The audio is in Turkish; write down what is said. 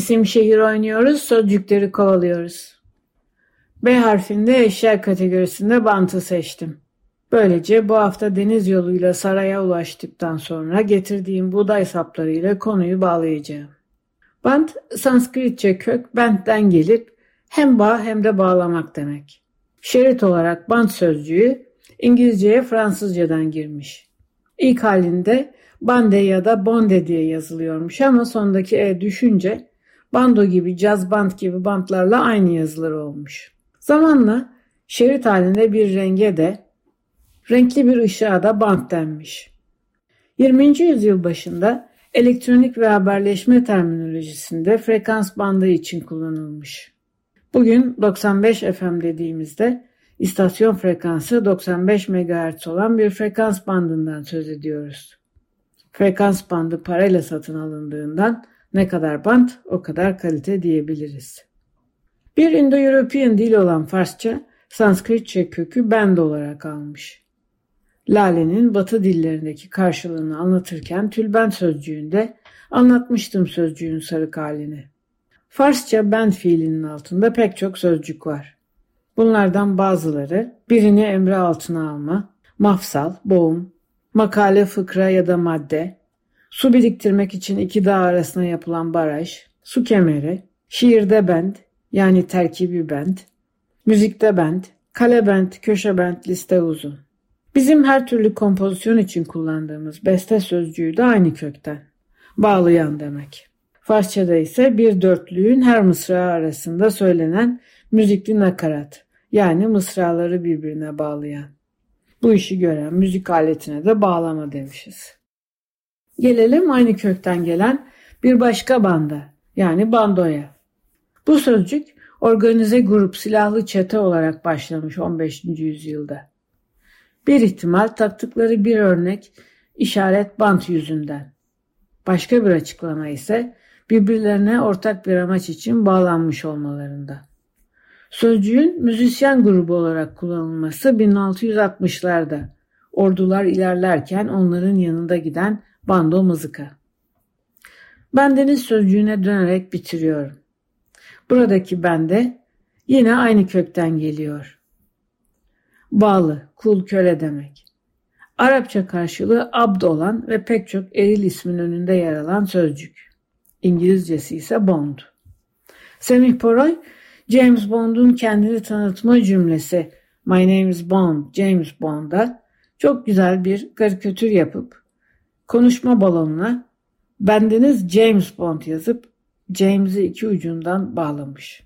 İsim şehir oynuyoruz, sözcükleri kovalıyoruz. B harfinde eşya kategorisinde bantı seçtim. Böylece bu hafta deniz yoluyla saraya ulaştıktan sonra getirdiğim buğday saplarıyla konuyu bağlayacağım. Bant, Sanskritçe kök bentten gelip hem bağ hem de bağlamak demek. Şerit olarak bant sözcüğü İngilizceye Fransızcadan girmiş. İlk halinde bande ya da bonde diye yazılıyormuş ama sondaki e düşünce bando gibi caz band gibi bantlarla aynı yazılır olmuş. Zamanla şerit halinde bir renge de renkli bir ışığa da bant denmiş. 20. yüzyıl başında elektronik ve haberleşme terminolojisinde frekans bandı için kullanılmış. Bugün 95 FM dediğimizde istasyon frekansı 95 MHz olan bir frekans bandından söz ediyoruz. Frekans bandı parayla satın alındığından ne kadar band o kadar kalite diyebiliriz. Bir Indo-European dil olan Farsça, Sanskritçe kökü bend olarak almış. Lale'nin batı dillerindeki karşılığını anlatırken tülbent sözcüğünde anlatmıştım sözcüğün sarık halini. Farsça bend fiilinin altında pek çok sözcük var. Bunlardan bazıları birini emre altına alma, mafsal, boğum, makale, fıkra ya da madde, su biriktirmek için iki dağ arasına yapılan baraj, su kemeri, şiirde bend yani terkibi bend, müzikte bend, kale bend, köşe bend, liste uzun. Bizim her türlü kompozisyon için kullandığımız beste sözcüğü de aynı kökten. Bağlayan demek. Farsçada ise bir dörtlüğün her mısra arasında söylenen müzikli nakarat yani mısraları birbirine bağlayan. Bu işi gören müzik aletine de bağlama demişiz. Gelelim aynı kökten gelen bir başka banda yani bandoya. Bu sözcük organize grup silahlı çete olarak başlamış 15. yüzyılda. Bir ihtimal taktıkları bir örnek işaret bant yüzünden. Başka bir açıklama ise birbirlerine ortak bir amaç için bağlanmış olmalarında. Sözcüğün müzisyen grubu olarak kullanılması 1660'larda ordular ilerlerken onların yanında giden bando mızıka. Bendeniz sözcüğüne dönerek bitiriyorum. Buradaki bende yine aynı kökten geliyor. Bağlı, kul köle demek. Arapça karşılığı abd olan ve pek çok eril ismin önünde yer alan sözcük. İngilizcesi ise Bond. Semih Poroy, James Bond'un kendini tanıtma cümlesi My name is Bond, James Bond'a çok güzel bir karikatür yapıp konuşma balonuna bendeniz James Bond yazıp James'i iki ucundan bağlamış.